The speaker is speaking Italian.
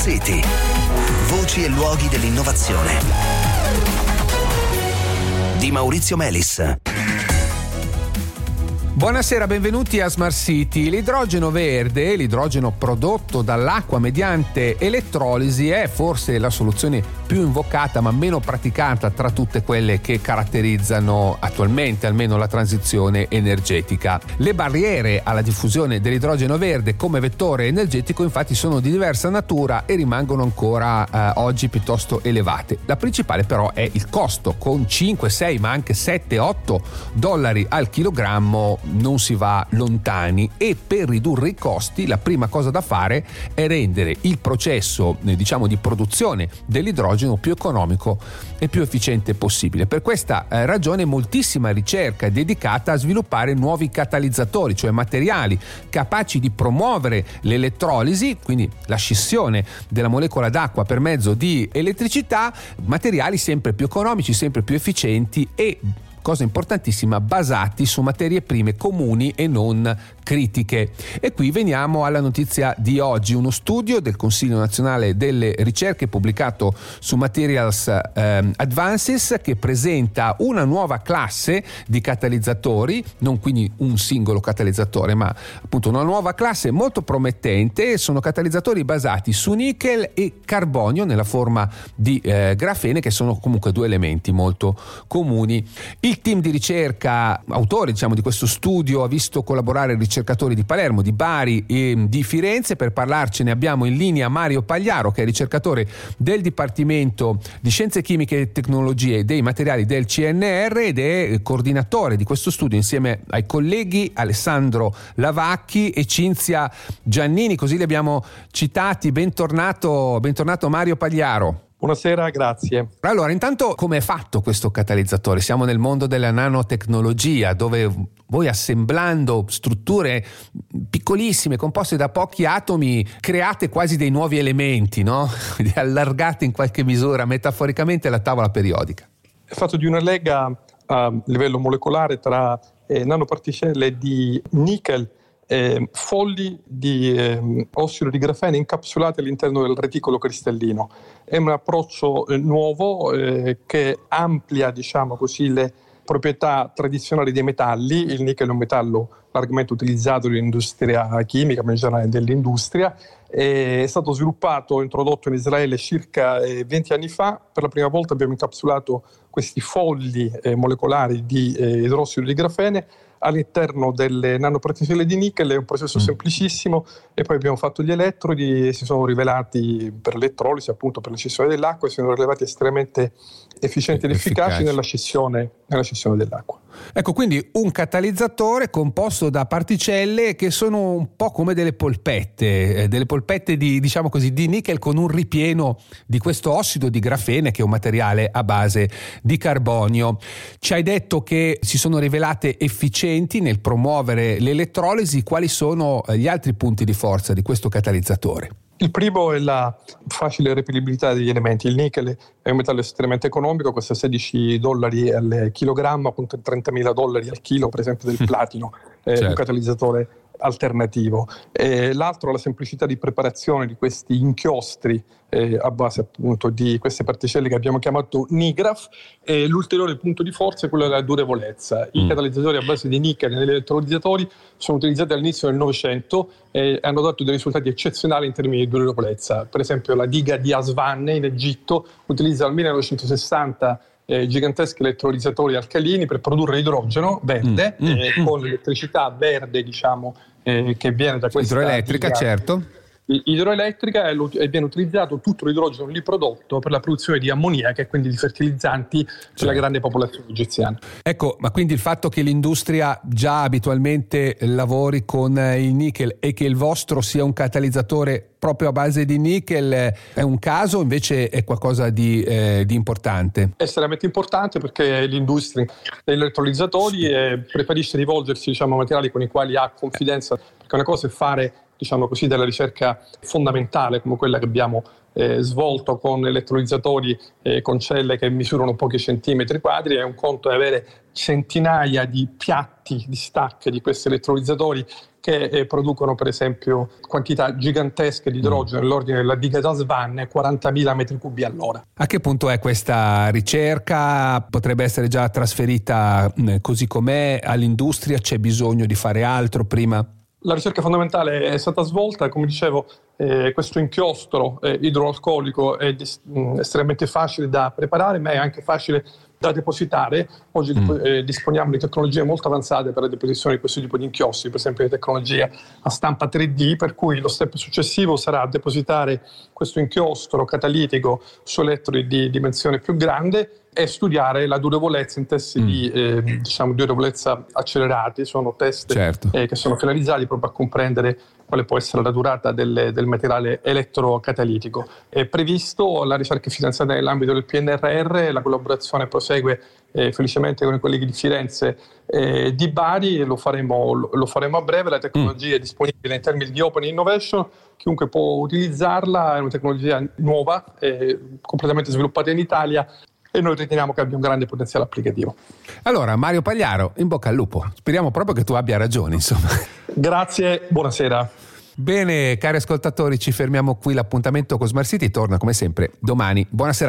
City. Voci e luoghi dell'innovazione. Di Maurizio Melis. Buonasera, benvenuti a Smart City. L'idrogeno verde, l'idrogeno prodotto dall'acqua mediante elettrolisi, è forse la soluzione più invocata ma meno praticata tra tutte quelle che caratterizzano attualmente almeno la transizione energetica. Le barriere alla diffusione dell'idrogeno verde come vettore energetico infatti sono di diversa natura e rimangono ancora eh, oggi piuttosto elevate. La principale però è il costo, con 5, 6 ma anche 7, 8 dollari al chilogrammo non si va lontani e per ridurre i costi la prima cosa da fare è rendere il processo eh, diciamo di produzione dell'idrogeno più economico e più efficiente possibile. Per questa eh, ragione moltissima ricerca è dedicata a sviluppare nuovi catalizzatori, cioè materiali capaci di promuovere l'elettrolisi, quindi la scissione della molecola d'acqua per mezzo di elettricità, materiali sempre più economici, sempre più efficienti e cosa importantissima, basati su materie prime comuni e non critiche. E qui veniamo alla notizia di oggi, uno studio del Consiglio nazionale delle ricerche pubblicato su Materials eh, Advances che presenta una nuova classe di catalizzatori, non quindi un singolo catalizzatore, ma appunto una nuova classe molto promettente, sono catalizzatori basati su nickel e carbonio nella forma di eh, grafene che sono comunque due elementi molto comuni. Il team di ricerca, autore diciamo, di questo studio, ha visto collaborare ricercatori di Palermo, di Bari e di Firenze. Per parlarcene abbiamo in linea Mario Pagliaro, che è ricercatore del Dipartimento di Scienze Chimiche e Tecnologie dei Materiali del CNR ed è coordinatore di questo studio insieme ai colleghi Alessandro Lavacchi e Cinzia Giannini. Così li abbiamo citati. Bentornato, bentornato Mario Pagliaro. Buonasera, grazie. Allora, intanto come è fatto questo catalizzatore? Siamo nel mondo della nanotecnologia dove voi assemblando strutture piccolissime, composte da pochi atomi, create quasi dei nuovi elementi, no? allargate in qualche misura metaforicamente la tavola periodica. È fatto di una lega a livello molecolare tra eh, nanoparticelle di nickel eh, folli di eh, ossido di grafene incapsulate all'interno del reticolo cristallino. È un approccio eh, nuovo eh, che amplia diciamo così, le proprietà tradizionali dei metalli. Il nickel è un metallo largamente utilizzato nell'industria chimica, ma in generale dell'industria. È stato sviluppato e introdotto in Israele circa 20 eh, anni fa. Per la prima volta abbiamo incapsulato questi folli eh, molecolari di idrossido di grafene all'interno delle nanoparticelle di nickel, è un processo mm. semplicissimo e poi abbiamo fatto gli elettrodi e si sono rivelati per l'elettrolisi, appunto per la scissione dell'acqua, e si sono rivelati estremamente efficienti ed efficaci nella scissione, nella scissione dell'acqua. Ecco, quindi un catalizzatore composto da particelle che sono un po' come delle polpette, eh, delle polpette di, diciamo così, di nickel con un ripieno di questo ossido di grafene che è un materiale a base di carbonio. Ci hai detto che si sono rivelate efficienti nel promuovere l'elettrolisi, quali sono gli altri punti di forza di questo catalizzatore? Il primo è la facile reperibilità degli elementi. Il nickel è un metallo estremamente economico, costa 16 dollari al chilogrammo, appunto 30.000 dollari al chilo, per esempio, del platino, è certo. un catalizzatore alternativo. E l'altro la semplicità di preparazione di questi inchiostri eh, a base appunto di queste particelle che abbiamo chiamato NIGRAF e l'ulteriore punto di forza è quello della durevolezza. I mm. catalizzatori a base di nickel negli elettrolizzatori sono utilizzati all'inizio del Novecento e hanno dato dei risultati eccezionali in termini di durevolezza. Per esempio la diga di Aswan in Egitto utilizza dal 1960 eh, giganteschi elettrolizzatori alcalini per produrre idrogeno verde mm, mm, eh, con l'elettricità verde diciamo eh, che viene da questa idroelettrica, certo idroelettrica e viene utilizzato tutto l'idrogeno lì prodotto per la produzione di ammoniaca e quindi di fertilizzanti certo. della grande popolazione egiziana. Ecco, ma quindi il fatto che l'industria già abitualmente lavori con il nickel e che il vostro sia un catalizzatore proprio a base di nickel è un caso invece è qualcosa di, eh, di importante? È estremamente importante perché l'industria degli elettrolizzatori eh, preferisce rivolgersi diciamo, a materiali con i quali ha confidenza, perché una cosa è fare diciamo così, della ricerca fondamentale come quella che abbiamo eh, svolto con elettrolizzatori eh, con celle che misurano pochi centimetri quadri, è un conto è avere centinaia di piatti di stacche di questi elettrolizzatori che eh, producono per esempio quantità gigantesche di idrogeno mm. nell'ordine della diga da Svanne, 40.000 metri cubi all'ora. A che punto è questa ricerca? Potrebbe essere già trasferita mm, così com'è all'industria? C'è bisogno di fare altro prima? La ricerca fondamentale è stata svolta, come dicevo, eh, questo inchiostro eh, idroalcolico è dis- mh, mm, estremamente facile da preparare, ma è anche facile da depositare. Oggi mm. eh, disponiamo di tecnologie molto avanzate per la deposizione di questo tipo di inchiostri, per esempio le tecnologie a stampa 3D, per cui lo step successivo sarà depositare questo inchiostro catalitico su elettrodi di dimensione più grande e studiare la durevolezza in test mm. di eh, diciamo, durevolezza accelerati. Sono test certo. eh, che sono finalizzati proprio a comprendere quale può essere la durata del, del materiale elettrocatalitico. È previsto la ricerca finanziata nell'ambito del PNRR, la collaborazione prosegue eh, felicemente con i colleghi di Firenze e di Bari, lo faremo, lo faremo, a breve, la tecnologia mm. è disponibile in termini di open innovation, chiunque può utilizzarla, è una tecnologia nuova, completamente sviluppata in Italia e noi riteniamo che abbia un grande potenziale applicativo. Allora, Mario Pagliaro, in bocca al lupo. Speriamo proprio che tu abbia ragione, insomma. Grazie, buonasera. Bene, cari ascoltatori, ci fermiamo qui. L'appuntamento con Smart City torna come sempre domani. Buona serata.